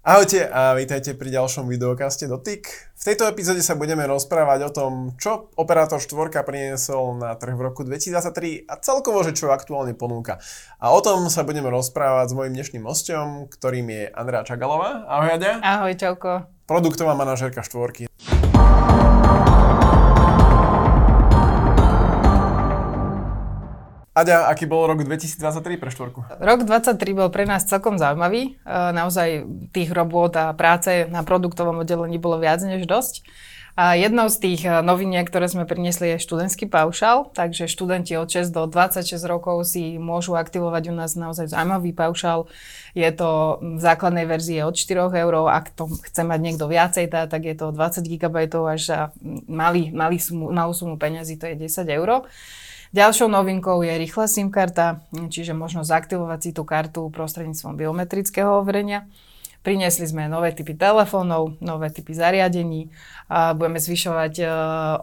Ahojte a vítajte pri ďalšom videokaste Dotyk. V tejto epizóde sa budeme rozprávať o tom, čo operátor štvorka priniesol na trh v roku 2023 a celkovo, že čo aktuálne ponúka. A o tom sa budeme rozprávať s mojim dnešným hostom, ktorým je Andrea Čagalová. Ahoj Aďa. Ahoj, čauko. Produktová manažérka štvorky. Aďa, aký bol rok 2023 pre štvorku? Rok 2023 bol pre nás celkom zaujímavý. E, naozaj tých robôt a práce na produktovom oddelení bolo viac než dosť. A jednou z tých e, noviniek, ktoré sme priniesli, je študentský paušal, takže študenti od 6 do 26 rokov si môžu aktivovať u nás naozaj zaujímavý paušal. Je to v základnej verzii od 4 eur, ak to chce mať niekto viacej, tak je to 20 GB až malý, malý sumu, malú sumu peňazí, to je 10 eur. Ďalšou novinkou je rýchla SIM karta, čiže možno zaktivovať si tú kartu prostredníctvom biometrického overenia. Priniesli sme nové typy telefónov, nové typy zariadení a budeme zvyšovať uh,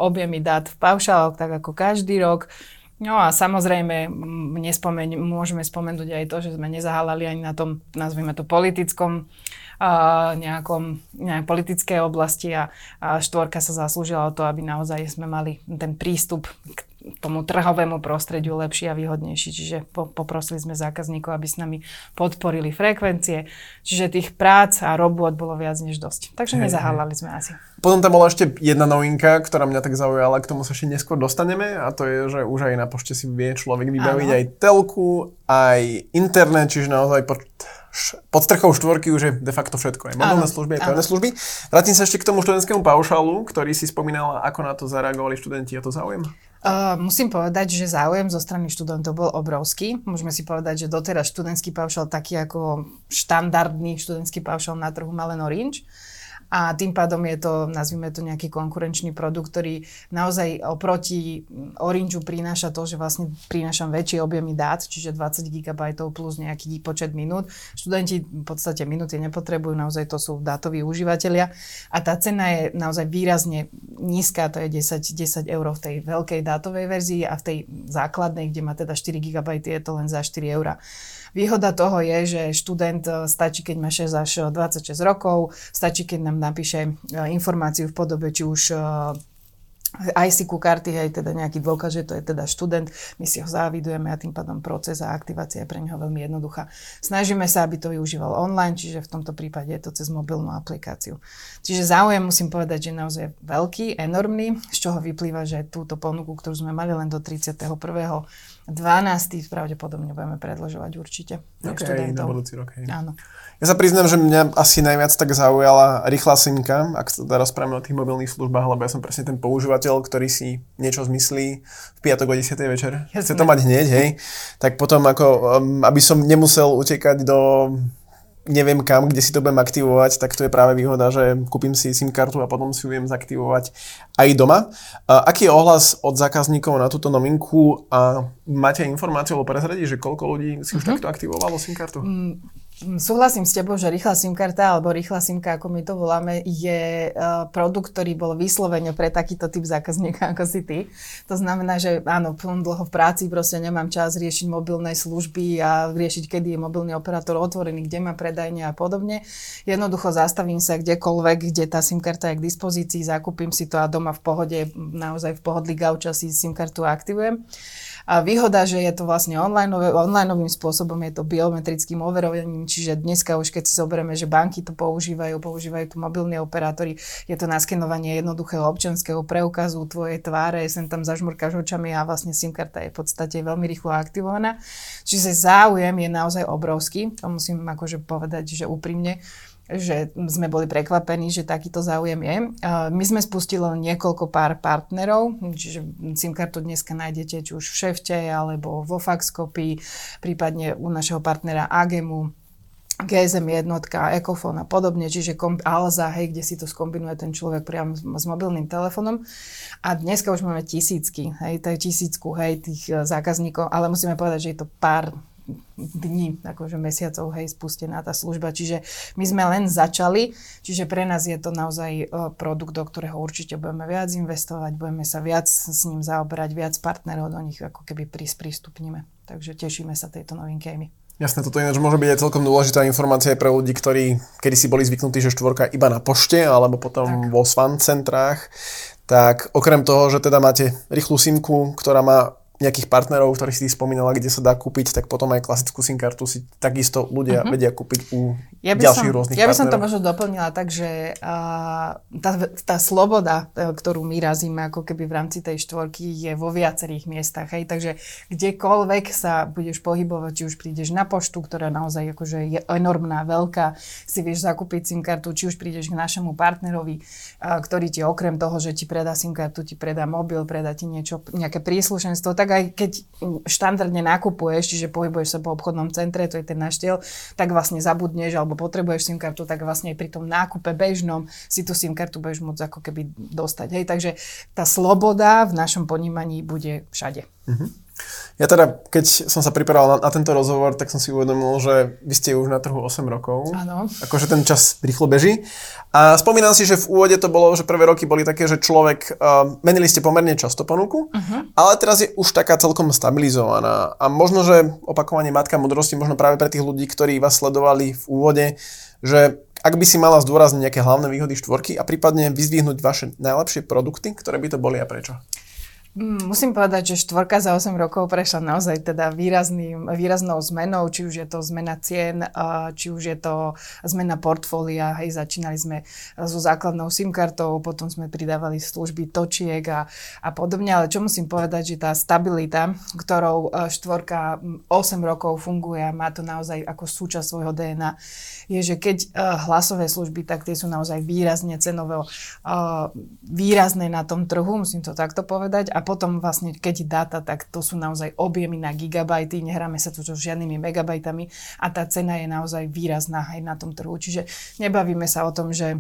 objemy dát v paušáloch, tak ako každý rok. No a samozrejme, nespomeň, môžeme spomenúť aj to, že sme nezahalali ani na tom, nazvime to, politickom uh, nejakom, nejakej politickej oblasti a, a štvorka sa zaslúžila o to, aby naozaj sme mali ten prístup k tomu trhovému prostrediu lepší a výhodnejší. Čiže po, poprosili sme zákazníkov, aby s nami podporili frekvencie. Čiže tých prác a robot bolo viac než dosť. Takže hey, nezahálali sme asi. Potom tam bola ešte jedna novinka, ktorá mňa tak zaujala, k tomu sa ešte neskôr dostaneme a to je, že už aj na pošte si vie človek vybaviť aj telku, aj internet, čiže naozaj pod, pod strechou štvorky už je de facto všetko. Aj mobilné služby, aj pevné služby. Vrátim sa ešte k tomu študentskému paušalu, ktorý si spomínala, ako na to zareagovali študenti a to záujem. Uh, musím povedať, že záujem zo strany študentov bol obrovský. Môžeme si povedať, že doteraz študentský paušal taký ako štandardný študentský paušal na trhu má len Orange a tým pádom je to, nazvime to nejaký konkurenčný produkt, ktorý naozaj oproti Orangeu prináša to, že vlastne prinášam väčšie objemy dát, čiže 20 GB plus nejaký počet minút. Študenti v podstate minúty nepotrebujú, naozaj to sú dátoví užívateľia a tá cena je naozaj výrazne nízka, to je 10, 10 eur v tej veľkej dátovej verzii a v tej základnej, kde má teda 4 GB, je to len za 4 eur. Výhoda toho je, že študent e, stačí, keď má 6 až 26 rokov, stačí, keď nám napíše e, informáciu v podobe či už e, ICQ karty, hej, teda nejaký dôkaz, že to je teda študent, my si ho závidujeme a tým pádom proces a aktivácia je pre neho veľmi jednoduchá. Snažíme sa, aby to využíval online, čiže v tomto prípade je to cez mobilnú aplikáciu. Čiže záujem musím povedať, že naozaj veľký, enormný, z čoho vyplýva, že túto ponuku, ktorú sme mali len do 31. 12. pravdepodobne budeme predložovať určite. Okay, na budúci rok. Hej. Áno. Ja sa priznám, že mňa asi najviac tak zaujala rýchla simka, ak sa teda rozprávame o tých mobilných službách, lebo ja som presne ten používateľ, ktorý si niečo zmyslí v piatok o 10. večer. Jasne. Chce to mať hneď, hej. Tak potom ako, um, aby som nemusel utekať do neviem kam, kde si to budem aktivovať, tak to je práve výhoda, že kúpim si SIM kartu a potom si ju viem zaktivovať aj doma. Aký je ohlas od zákazníkov na túto novinku a máte informáciu o prezradí, že koľko ľudí si už uh-huh. takto aktivovalo SIM kartu? Mm, Súhlasím s tebou, že rýchla SIM karta alebo rýchla SIMka, ako my to voláme, je uh, produkt, ktorý bol vyslovene pre takýto typ zákazníka, ako si ty. To znamená, že áno, plnom dlho v práci, proste nemám čas riešiť mobilné služby a riešiť, kedy je mobilný operátor otvorený, kde má predajne a podobne. Jednoducho zastavím sa kdekoľvek, kde tá SIM karta je k dispozícii, zakúpim si to a doma v pohode, naozaj v pohodlí gauča si SIM kartu aktivujem. A výhoda, že je to vlastne online, onlineovým spôsobom, je to biometrickým overovaním, čiže dneska už keď si zoberieme, že banky to používajú, používajú tu mobilní operátori, je to naskenovanie jednoduchého občanského preukazu, tvojej tváre, sem tam zažmurkáš očami a vlastne SIM karta je v podstate veľmi rýchlo aktivovaná. Čiže záujem je naozaj obrovský, to musím akože povedať, že úprimne že sme boli prekvapení, že takýto záujem je. My sme spustili niekoľko pár partnerov, čiže SIM kartu dneska nájdete či už v Šefte alebo vo Faxcopy, prípadne u našeho partnera Agemu, GSM jednotka, Ecofon a podobne, čiže kom- Alza, hej, kde si to skombinuje ten človek priamo s, s mobilným telefónom. A dneska už máme tisícky, hej, je tisícku, hej, tých e, zákazníkov, ale musíme povedať, že je to pár dní, akože mesiacov, hej, spustená tá služba. Čiže my sme len začali, čiže pre nás je to naozaj e, produkt, do ktorého určite budeme viac investovať, budeme sa viac s ním zaoberať, viac partnerov do nich ako keby prístupníme. Takže tešíme sa tejto novinke aj my. Jasné, toto ináč môže byť aj celkom dôležitá informácia pre ľudí, ktorí kedy si boli zvyknutí, že štvorka iba na pošte alebo potom tak. vo SWAN centrách. Tak okrem toho, že teda máte rýchlu simku, ktorá má nejakých partnerov, ktorých si spomínala, kde sa dá kúpiť, tak potom aj klasickú SIM kartu si takisto ľudia uh-huh. vedia kúpiť u ja ďalších som, rôznych Ja by partnerov. som to možno doplnila tak, že uh, tá, tá sloboda, e, ktorú my razíme ako keby v rámci tej štvorky je vo viacerých miestach. Hej? Takže kdekoľvek sa budeš pohybovať, či už prídeš na poštu, ktorá naozaj akože je enormná, veľká, si vieš zakúpiť SIM kartu, či už prídeš k našemu partnerovi, uh, ktorý ti okrem toho, že ti predá SIM kartu, ti predá mobil, predá ti niečo, nejaké príslušenstvo, tak tak aj keď štandardne nakupuješ, čiže pohybuješ sa po obchodnom centre, to je ten náš štiel, tak vlastne zabudneš alebo potrebuješ SIM kartu, tak vlastne aj pri tom nákupe bežnom si tú SIM kartu budeš môcť ako keby dostať. Hej, takže tá sloboda v našom ponímaní bude všade. Uh-huh. Ja teda, keď som sa pripravoval na, na tento rozhovor, tak som si uvedomil, že vy ste už na trhu 8 rokov. Áno. Akože ten čas rýchlo beží. A spomínam si, že v úvode to bolo, že prvé roky boli také, že človek, uh, menili ste pomerne často ponuku, uh-huh. ale teraz je už taká celkom stabilizovaná. A možno, že opakovanie Matka modrosti, možno práve pre tých ľudí, ktorí vás sledovali v úvode, že ak by si mala zdôrazniť nejaké hlavné výhody štvorky a prípadne vyzdvihnúť vaše najlepšie produkty, ktoré by to boli a prečo? Mm, musím povedať, že štvorka za 8 rokov prešla naozaj teda výrazným, výraznou zmenou, či už je to zmena cien, či už je to zmena portfólia. Hej, začínali sme so základnou SIM kartou, potom sme pridávali služby točiek a, a podobne, ale čo musím povedať, že tá stabilita, ktorou e, štvorka 8 rokov funguje a má to naozaj ako súčasť svojho DNA, je, že keď e, hlasové služby, tak tie sú naozaj výrazne cenovo e, výrazné na tom trhu, musím to takto povedať, a potom vlastne, keď dáta, tak to sú naozaj objemy na gigabajty, nehráme sa tu so žiadnymi megabajtami a tá cena je naozaj výrazná aj na tom trhu. Čiže nebavíme sa o tom, že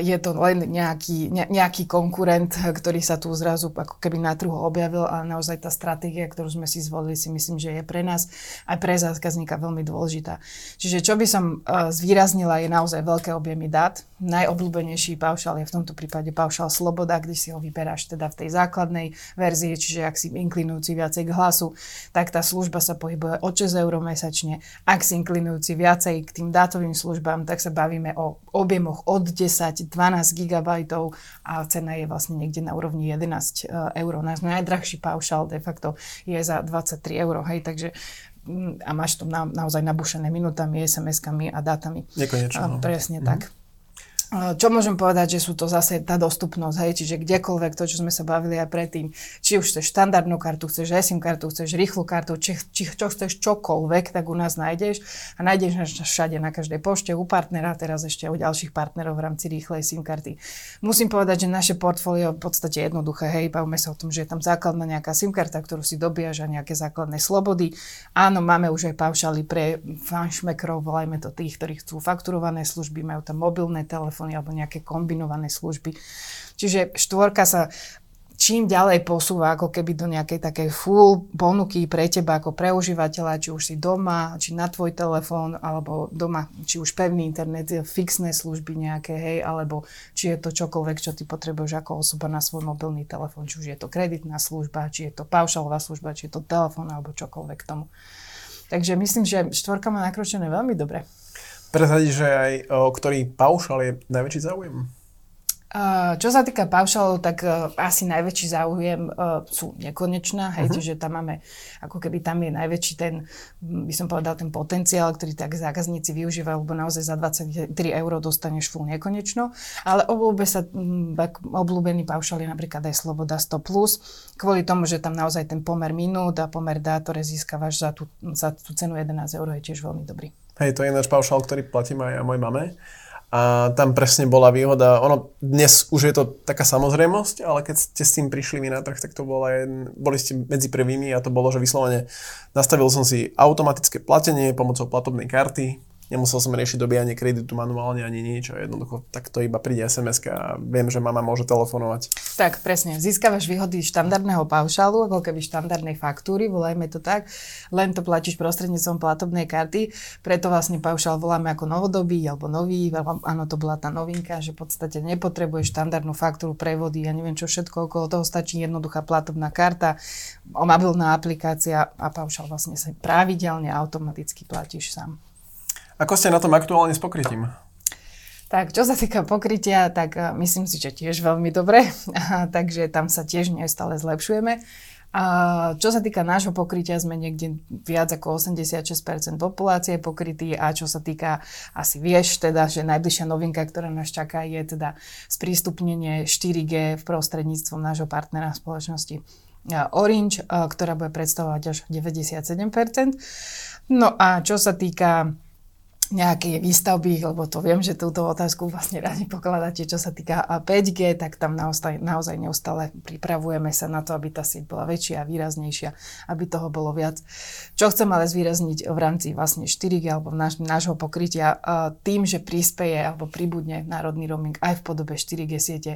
je to len nejaký, ne, nejaký konkurent, ktorý sa tu zrazu ako keby na trhu objavil a naozaj tá stratégia, ktorú sme si zvolili, si myslím, že je pre nás aj pre zákazníka veľmi dôležitá. Čiže čo by som uh, zvýraznila je naozaj veľké objemy dát. Najobľúbenejší paušal je v tomto prípade paušal Sloboda, kde si ho vyberáš teda v tej základnej verzii, čiže ak si inklinujúci viacej k hlasu, tak tá služba sa pohybuje o 6 eur mesačne. Ak si inklinujúci viacej k tým dátovým službám, tak sa bavíme o objemoch od od 10-12 GB a cena je vlastne niekde na úrovni 11 eh, eur. Náš najdrahší paušal de facto je za 23 eur, hej, takže mm, a máš to na, naozaj nabušené minútami, SMS-kami a dátami. Nekonečno. No. Presne mm. tak. Čo môžem povedať, že sú to zase tá dostupnosť, hej, čiže kdekoľvek to, čo sme sa bavili aj predtým, či už chceš štandardnú kartu, chceš eSIM kartu, chceš rýchlu kartu, či, či čo chceš čokoľvek, tak u nás nájdeš a nájdeš nás všade na každej pošte, u partnera, teraz ešte u ďalších partnerov v rámci rýchlej SIM karty. Musím povedať, že naše portfólio v podstate jednoduché, hej, bavíme sa o tom, že je tam základná nejaká SIM karta, ktorú si dobíjaš a nejaké základné slobody. Áno, máme už aj paušály pre fanšmekrov, volajme to tých, ktorí chcú fakturované služby, majú tam mobilné telefóny, telefóny alebo nejaké kombinované služby. Čiže štvorka sa čím ďalej posúva ako keby do nejakej takej full ponuky pre teba ako pre užívateľa, či už si doma, či na tvoj telefón, alebo doma, či už pevný internet, fixné služby nejaké, hej, alebo či je to čokoľvek, čo ty potrebuješ ako osoba na svoj mobilný telefón, či už je to kreditná služba, či je to paušalová služba, či je to telefón, alebo čokoľvek k tomu. Takže myslím, že štvorka má nakročené veľmi dobre. Prezradiť, že aj o ktorý paušal je najväčší záujem? Čo sa týka paušalov, tak uh, asi najväčší záujem uh, sú nekonečná, hej, uh-huh. čiže tam máme, ako keby tam je najväčší ten, by som povedal, ten potenciál, ktorý tak zákazníci využívajú, lebo naozaj za 23 eur dostaneš full nekonečno, ale obľúbe sa, obľúbený paušal je napríklad aj Sloboda 100+, kvôli tomu, že tam naozaj ten pomer minút a pomer dát, ktoré získavaš za tú, za tú cenu 11 eur je tiež veľmi dobrý. Hej, to je náš paušal, ktorý platím aj ja mojej mame. A tam presne bola výhoda, ono dnes už je to taká samozrejmosť, ale keď ste s tým prišli vy na trh, tak to bola jeden, boli ste medzi prvými a to bolo, že vyslovene nastavil som si automatické platenie pomocou platobnej karty, Nemusel som riešiť dobíjanie kreditu manuálne ani nič a jednoducho takto iba príde sms a viem, že mama môže telefonovať. Tak, presne. Získavaš výhody štandardného paušálu, ako keby štandardnej faktúry, volajme to tak, len to platíš prostredníctvom platobnej karty, preto vlastne paušál voláme ako novodobý alebo nový, áno, to bola tá novinka, že v podstate nepotrebuješ štandardnú faktúru, prevody, ja neviem čo všetko, okolo toho stačí jednoduchá platobná karta, mobilná aplikácia a paušál vlastne sa pravidelne automaticky platíš sám. Ako ste na tom aktuálne s pokrytím? Tak, čo sa týka pokrytia, tak uh, myslím si, že tiež veľmi dobre, takže tam sa tiež neustále zlepšujeme. A čo sa týka nášho pokrytia, sme niekde viac ako 86% populácie pokrytý a čo sa týka, asi vieš teda, že najbližšia novinka, ktorá nás čaká, je teda sprístupnenie 4G v prostredníctvom nášho partnera spoločnosti Orange, ktorá bude predstavovať až 97%. No a čo sa týka nejaké výstavby, lebo to viem, že túto otázku vlastne radi pokladáte, čo sa týka 5G, tak tam naozaj, naozaj neustále pripravujeme sa na to, aby tá sieť bola väčšia a výraznejšia, aby toho bolo viac. Čo chcem ale zvýrazniť v rámci vlastne 4G alebo naš, nášho pokrytia, tým, že prispieje alebo pribudne národný roaming aj v podobe 4G siete,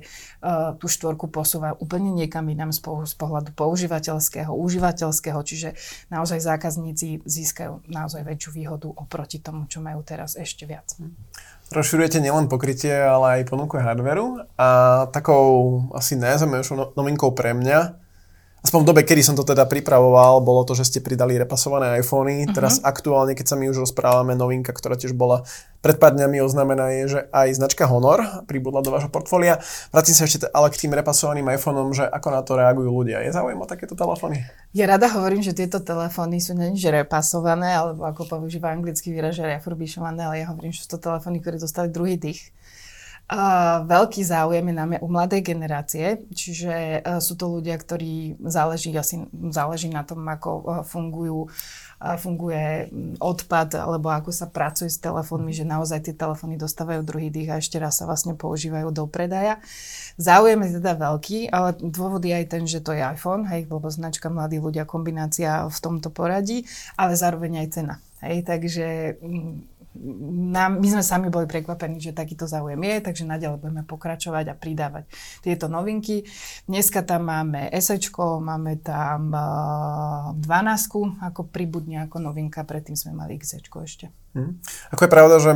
tú štvorku posúva úplne niekam inám z pohľadu používateľského, užívateľského, čiže naozaj zákazníci získajú naozaj väčšiu výhodu oproti tomu, čo majú majú teraz ešte viac. Rozširujete nielen pokrytie, ale aj ponuku hardveru a takou asi najzaujímavejšou no- novinkou pre mňa aspoň v dobe, kedy som to teda pripravoval, bolo to, že ste pridali repasované iPhony. Uh-huh. Teraz aktuálne, keď sa my už rozprávame, novinka, ktorá tiež bola pred pár dňami oznamená, je, že aj značka Honor pribudla do vášho portfólia. Vrátim sa ešte ale k tým repasovaným iPhoneom, že ako na to reagujú ľudia. Je záujem o takéto telefóny? Ja rada hovorím, že tieto telefóny sú nie že repasované, alebo ako používa anglický výraz, že refurbishované, ale ja hovorím, že sú to telefóny, ktoré dostali druhý dých Veľký záujem je najmä u mladej generácie, čiže uh, sú to ľudia, ktorí záleží, asi záleží na tom, ako uh, fungujú, uh, funguje odpad, alebo ako sa pracuje s telefónmi, že naozaj tie telefóny dostávajú druhý dých a ešte raz sa vlastne používajú do predaja. Záujem je teda veľký, ale dôvod je aj ten, že to je iPhone, hej, lebo značka mladí ľudia, kombinácia v tomto poradí, ale zároveň aj cena. Hej, takže nám, my sme sami boli prekvapení, že takýto záujem je, takže naďalej budeme pokračovať a pridávať tieto novinky. Dneska tam máme SEčko, máme tam uh, 12 ako pribudne ako novinka, predtým sme mali XEčko ešte. Hmm. Ako je pravda, že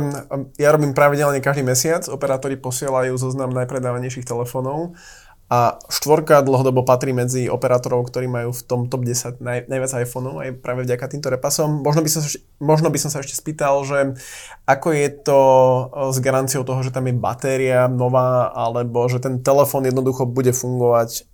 ja robím pravidelne každý mesiac, operátori posielajú zoznam najpredávanejších telefónov a štvorka dlhodobo patrí medzi operátorov, ktorí majú v tom top 10 naj, najviac iPhoneov aj práve vďaka týmto repasom. Možno by, som možno by som sa ešte spýtal, že ako je to e, s garanciou toho, že tam je batéria nová, alebo že ten telefón jednoducho bude fungovať,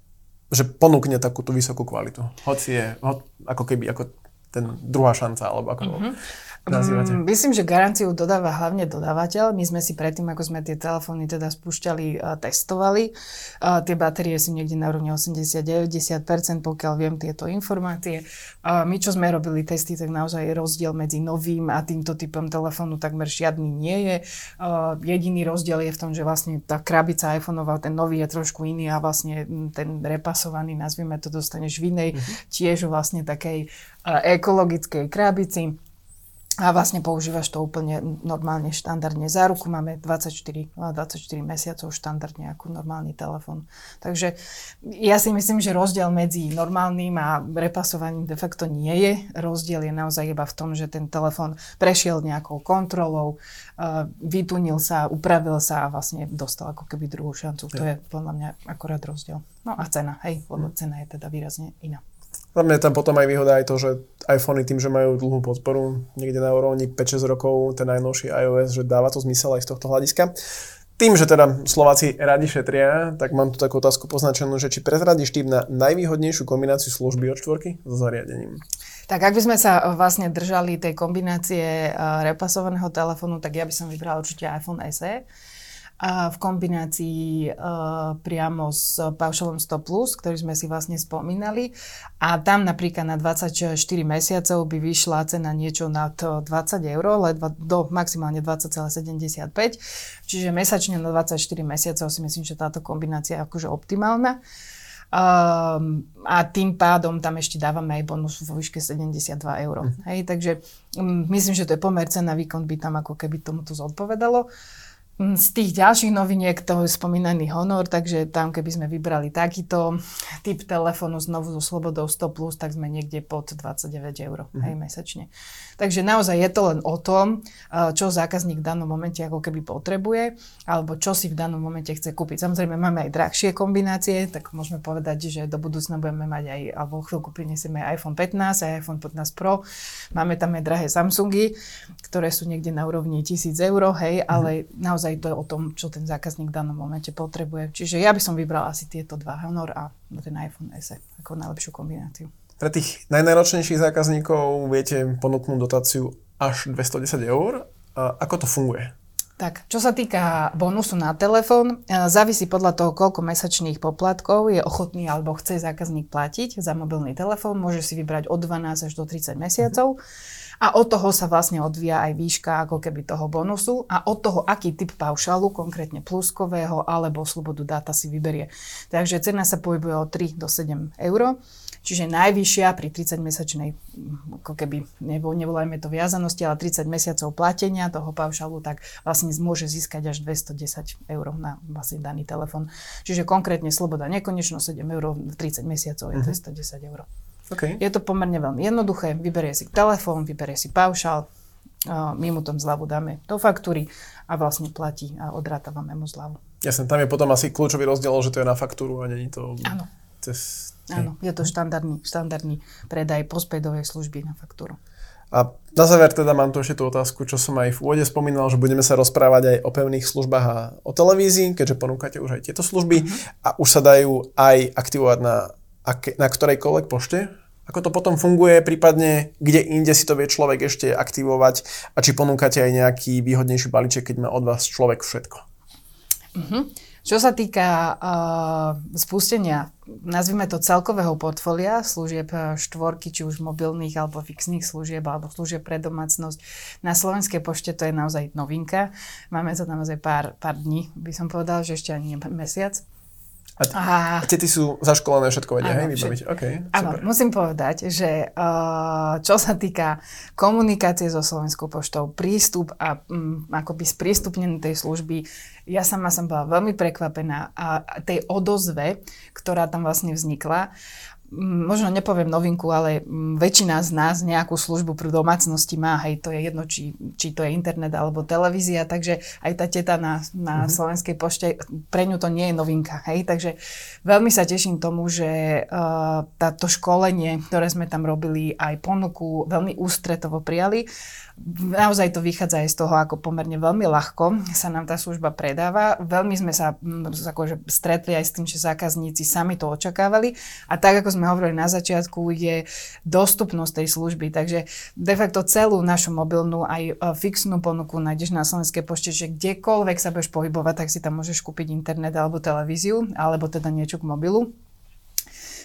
že ponúkne takú tú vysokú kvalitu. Hoci je ho, ako keby ako ten druhá šanca, alebo ako... Mm-hmm nazývate? Mm, myslím, že garanciu dodáva hlavne dodávateľ. My sme si predtým, ako sme tie telefóny teda spúšťali, uh, testovali. Uh, tie batérie sú niekde na úrovni 80-90%, pokiaľ viem tieto informácie. Uh, my, čo sme robili testy, tak naozaj rozdiel medzi novým a týmto typom telefónu takmer žiadny nie je. Uh, jediný rozdiel je v tom, že vlastne tá krabica iPhoneová, ten nový je trošku iný a vlastne ten repasovaný, nazvime to, dostaneš v inej, uh-huh. tiež vlastne takej ekologickej krabici a vlastne používaš to úplne normálne, štandardne. Záruku máme 24, 24 mesiacov štandardne ako normálny telefon. Takže ja si myslím, že rozdiel medzi normálnym a repasovaním de facto nie je. Rozdiel je naozaj iba v tom, že ten telefon prešiel nejakou kontrolou, vytunil sa, upravil sa a vlastne dostal ako keby druhú šancu. To je podľa mňa akorát rozdiel. No a cena, hej, lebo hm. cena je teda výrazne iná. Za mňa je tam potom aj výhoda aj to, že iPhony tým, že majú dlhú podporu, niekde na úrovni 5-6 rokov, ten najnovší iOS, že dáva to zmysel aj z tohto hľadiska. Tým, že teda Slováci radi šetria, tak mám tu takú otázku poznačenú, že či prezradíš tým na najvýhodnejšiu kombináciu služby od štvorky so zariadením? Tak ak by sme sa vlastne držali tej kombinácie repasovaného telefónu, tak ja by som vybrala určite iPhone SE a v kombinácii uh, priamo s paušalom 100+, plus, ktorý sme si vlastne spomínali. A tam napríklad na 24 mesiacov by vyšla cena niečo nad 20 eur, ledva do maximálne 20,75. Čiže mesačne na 24 mesiacov si myslím, že táto kombinácia je akože optimálna. Um, a tým pádom tam ešte dávame aj bonus vo výške 72 eur. Mm. Hej, takže um, myslím, že to je pomer cena výkon by tam ako keby tomuto zodpovedalo. Mm, z tých ďalších noviniek to je spomínaný Honor, takže tam keby sme vybrali takýto typ telefónu znovu so slobodou 100+, plus, tak sme niekde pod 29 eur mm-hmm. hej, mesačne. Takže naozaj je to len o tom, čo zákazník v danom momente ako keby potrebuje, alebo čo si v danom momente chce kúpiť. Samozrejme máme aj drahšie kombinácie, tak môžeme povedať, že do budúcna budeme mať aj, alebo chvíľku prinesieme iPhone 15, aj iPhone 15 Pro. Máme tam aj drahé Samsungy, ktoré sú niekde na úrovni 1000 eur, hej, mm-hmm. ale naozaj naozaj to o tom, čo ten zákazník v danom momente potrebuje. Čiže ja by som vybral asi tieto dva, Honor a ten iPhone SE ako najlepšiu kombináciu. Pre tých najnáročnejších zákazníkov viete ponúknuť dotáciu až 210 eur. A ako to funguje? Tak, čo sa týka bonusu na telefón, e, závisí podľa toho, koľko mesačných poplatkov je ochotný alebo chce zákazník platiť za mobilný telefón. Môže si vybrať od 12 až do 30 mesiacov. Mm-hmm. A od toho sa vlastne odvíja aj výška ako keby toho bonusu a od toho, aký typ paušalu, konkrétne pluskového alebo slobodu dáta si vyberie. Takže cena sa pohybuje od 3 do 7 eur. Čiže najvyššia pri 30-mesačnej, ako keby, nevolajme to viazanosti, ale 30 mesiacov platenia toho paušalu, tak vlastne môže získať až 210 eur na vlastne daný telefon. Čiže konkrétne sloboda nekonečno 7 eur, 30 mesiacov je 210 mhm. eur. Okay. Je to pomerne veľmi jednoduché. Vyberie si telefón, vyberie si paušal, my mu tom zľavu dáme do faktúry a vlastne platí a odrátavame mu zľavu. Jasne, tam je potom asi kľúčový rozdiel, že to je na faktúru a není to Áno. cez... Áno, je to štandardný, štandardný predaj postpaidovej služby na faktúru. A na záver teda mám tu ešte tú otázku, čo som aj v úvode spomínal, že budeme sa rozprávať aj o pevných službách a o televízii, keďže ponúkate už aj tieto služby uh-huh. a už sa dajú aj aktivovať na na ktorejkoľvek pošte? Ako to potom funguje, prípadne kde inde si to vie človek ešte aktivovať a či ponúkate aj nejaký výhodnejší balíček, keď má od vás človek všetko? Uh-huh. Čo sa týka uh, spustenia, nazvime to celkového portfólia, služieb štvorky, či už mobilných alebo fixných služieb, alebo služieb pre domácnosť, na Slovenskej pošte to je naozaj novinka. Máme to naozaj pár, pár dní, by som povedal, že ešte ani mesiac. A, t- a tety sú zaškolené všetko vedia, hej, vybaviť. Okay, áno, musím povedať, že uh, čo sa týka komunikácie so Slovenskou poštou, prístup a um, akoby sprístupnenie tej služby, ja sama som bola veľmi prekvapená a tej odozve, ktorá tam vlastne vznikla možno nepoviem novinku, ale väčšina z nás nejakú službu pri domácnosti má, hej, to je jedno, či, či to je internet alebo televízia, takže aj tá teta na, na uh-huh. Slovenskej pošte, pre ňu to nie je novinka, hej, takže veľmi sa teším tomu, že uh, táto školenie, ktoré sme tam robili, aj ponuku veľmi ústretovo prijali naozaj to vychádza aj z toho, ako pomerne veľmi ľahko sa nám tá služba predáva. Veľmi sme sa akože stretli aj s tým, že zákazníci sami to očakávali. A tak, ako sme hovorili na začiatku, je dostupnosť tej služby. Takže de facto celú našu mobilnú aj e, fixnú ponuku nájdeš na Slovenskej pošte, že kdekoľvek sa budeš pohybovať, tak si tam môžeš kúpiť internet alebo televíziu, alebo teda niečo k mobilu.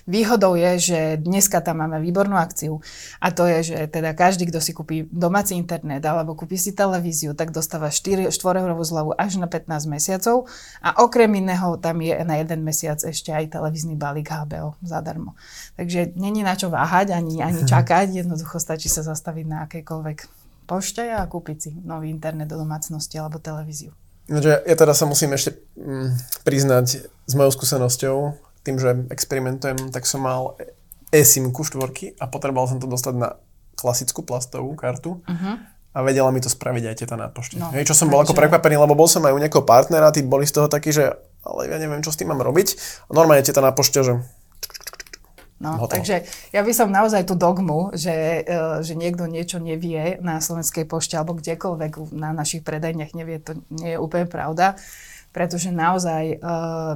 Výhodou je, že dneska tam máme výbornú akciu a to je, že teda každý, kto si kúpi domáci internet alebo kúpi si televíziu, tak dostáva 4, 4 eurovú zľavu až na 15 mesiacov a okrem iného tam je na jeden mesiac ešte aj televízny balík HBO zadarmo. Takže není na čo váhať ani, ani čakať, jednoducho stačí sa zastaviť na akejkoľvek pošte a kúpiť si nový internet do domácnosti alebo televíziu. ja teda sa musím ešte mm, priznať s mojou skúsenosťou, tým, že experimentujem, tak som mal eSIM-ku štvorky a potreboval som to dostať na klasickú plastovú kartu. Uh-huh. A vedela mi to spraviť aj teta na pošte. No, Hej, čo som bol ako prekvapený, lebo bol som aj u nejakého partnera, tí boli z toho takí, že ale ja neviem, čo s tým mám robiť. A normálne teta na pošte, že No, Hotovo. takže ja by som naozaj tú dogmu, že, e, že niekto niečo nevie na Slovenskej pošte alebo kdekoľvek na našich predajniach nevie, to nie je úplne pravda pretože naozaj, eh,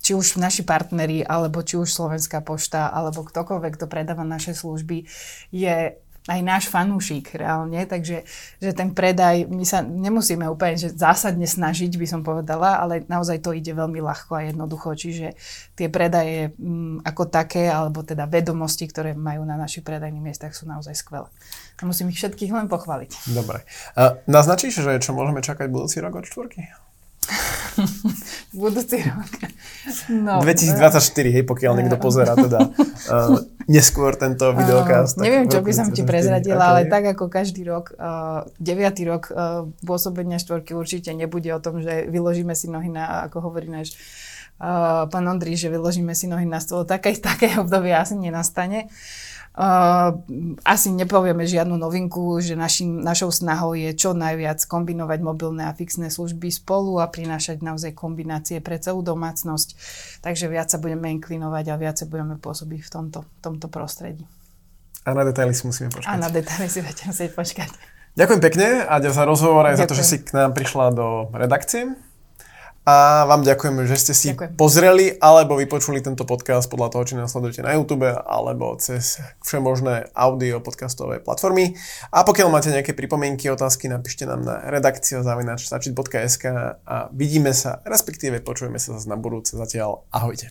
či už naši partneri, alebo či už Slovenská pošta, alebo ktokoľvek, kto predáva naše služby, je aj náš fanúšik reálne, takže že ten predaj, my sa nemusíme úplne že zásadne snažiť, by som povedala, ale naozaj to ide veľmi ľahko a jednoducho, čiže tie predaje m, mm, ako také, alebo teda vedomosti, ktoré majú na našich predajných miestach sú naozaj skvelé. A musím ich všetkých len pochváliť. Dobre. A naznačíš, že čo môžeme čakať budúci rok od štvorky? Budúci rok. No, 2024, hej, pokiaľ niekto pozera teda uh, neskôr tento videokast. Uh, neviem, čo by som ti prezradila, okay. ale tak ako každý rok, uh, deviatý rok uh, pôsobenia štvorky určite nebude o tom, že vyložíme si nohy na, ako hovorí náš uh, pán Ondri, že vyložíme si nohy na stôl. Také, také obdobie asi nenastane. Uh, Uh, asi nepovieme žiadnu novinku, že našim, našou snahou je čo najviac kombinovať mobilné a fixné služby spolu a prinášať naozaj kombinácie pre celú domácnosť. Takže viac sa budeme inklinovať a viac sa budeme pôsobiť v tomto, tomto prostredí. A na detaily si musíme počkať. A na detaily si budete musieť počkať. Ďakujem pekne, Aďa, za rozhovor aj Ďakujem. za to, že si k nám prišla do redakcie. A vám ďakujem, že ste si ďakujem. pozreli alebo vypočuli tento podcast podľa toho, či nás sledujete na YouTube alebo cez všemožné audio podcastové platformy. A pokiaľ máte nejaké pripomienky, otázky, napíšte nám na redakciu zavinač.sk a vidíme sa, respektíve počujeme sa zase na budúce. Zatiaľ ahojte.